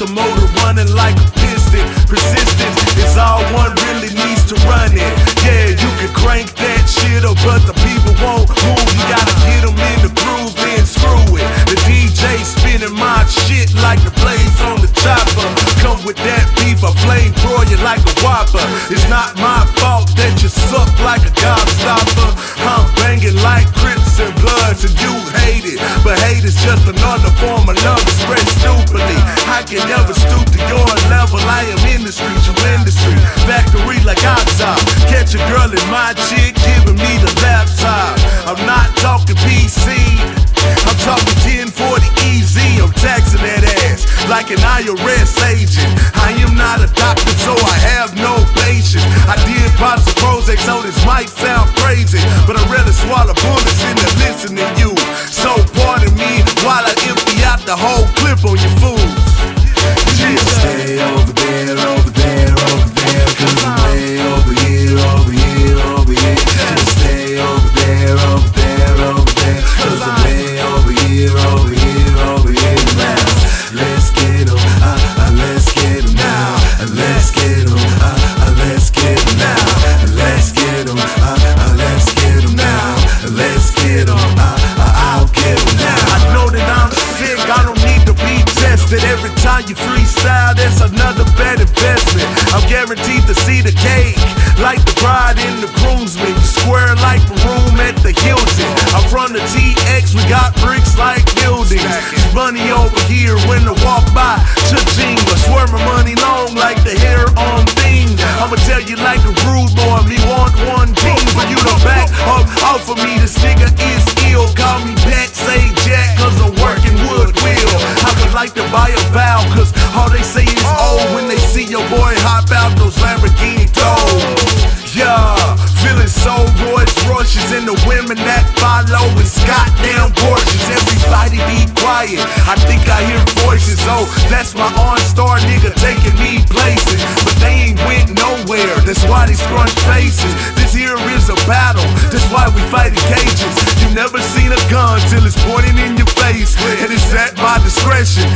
the motor running like a piston. Persistence is all one really needs to run it. Yeah, you can crank that shit up, but the people won't move. You gotta get them in the groove, and screw it. The DJ spinning my shit. hate is just another form of love expressed stupidly. I can never stoop to your level. I am industry, you industry. Factory like Optop. Catch a girl in my chick, giving me the laptop. I'm not talking PC. I'm talking 1040 EZ. I'm taxing that ass like an IRS agent. I am not a doctor, so I have no patience. I did pop some Prozac, so this might sound crazy, but I really swallow. low goddamn gorgeous. Everybody be quiet. I think I hear voices. Oh, that's my OnStar nigga taking me places. But they ain't went nowhere. That's why they scrunch faces. This here is a battle. That's why we fight in cages. You never seen a gun till it's pointing in your face. And it's at my discretion.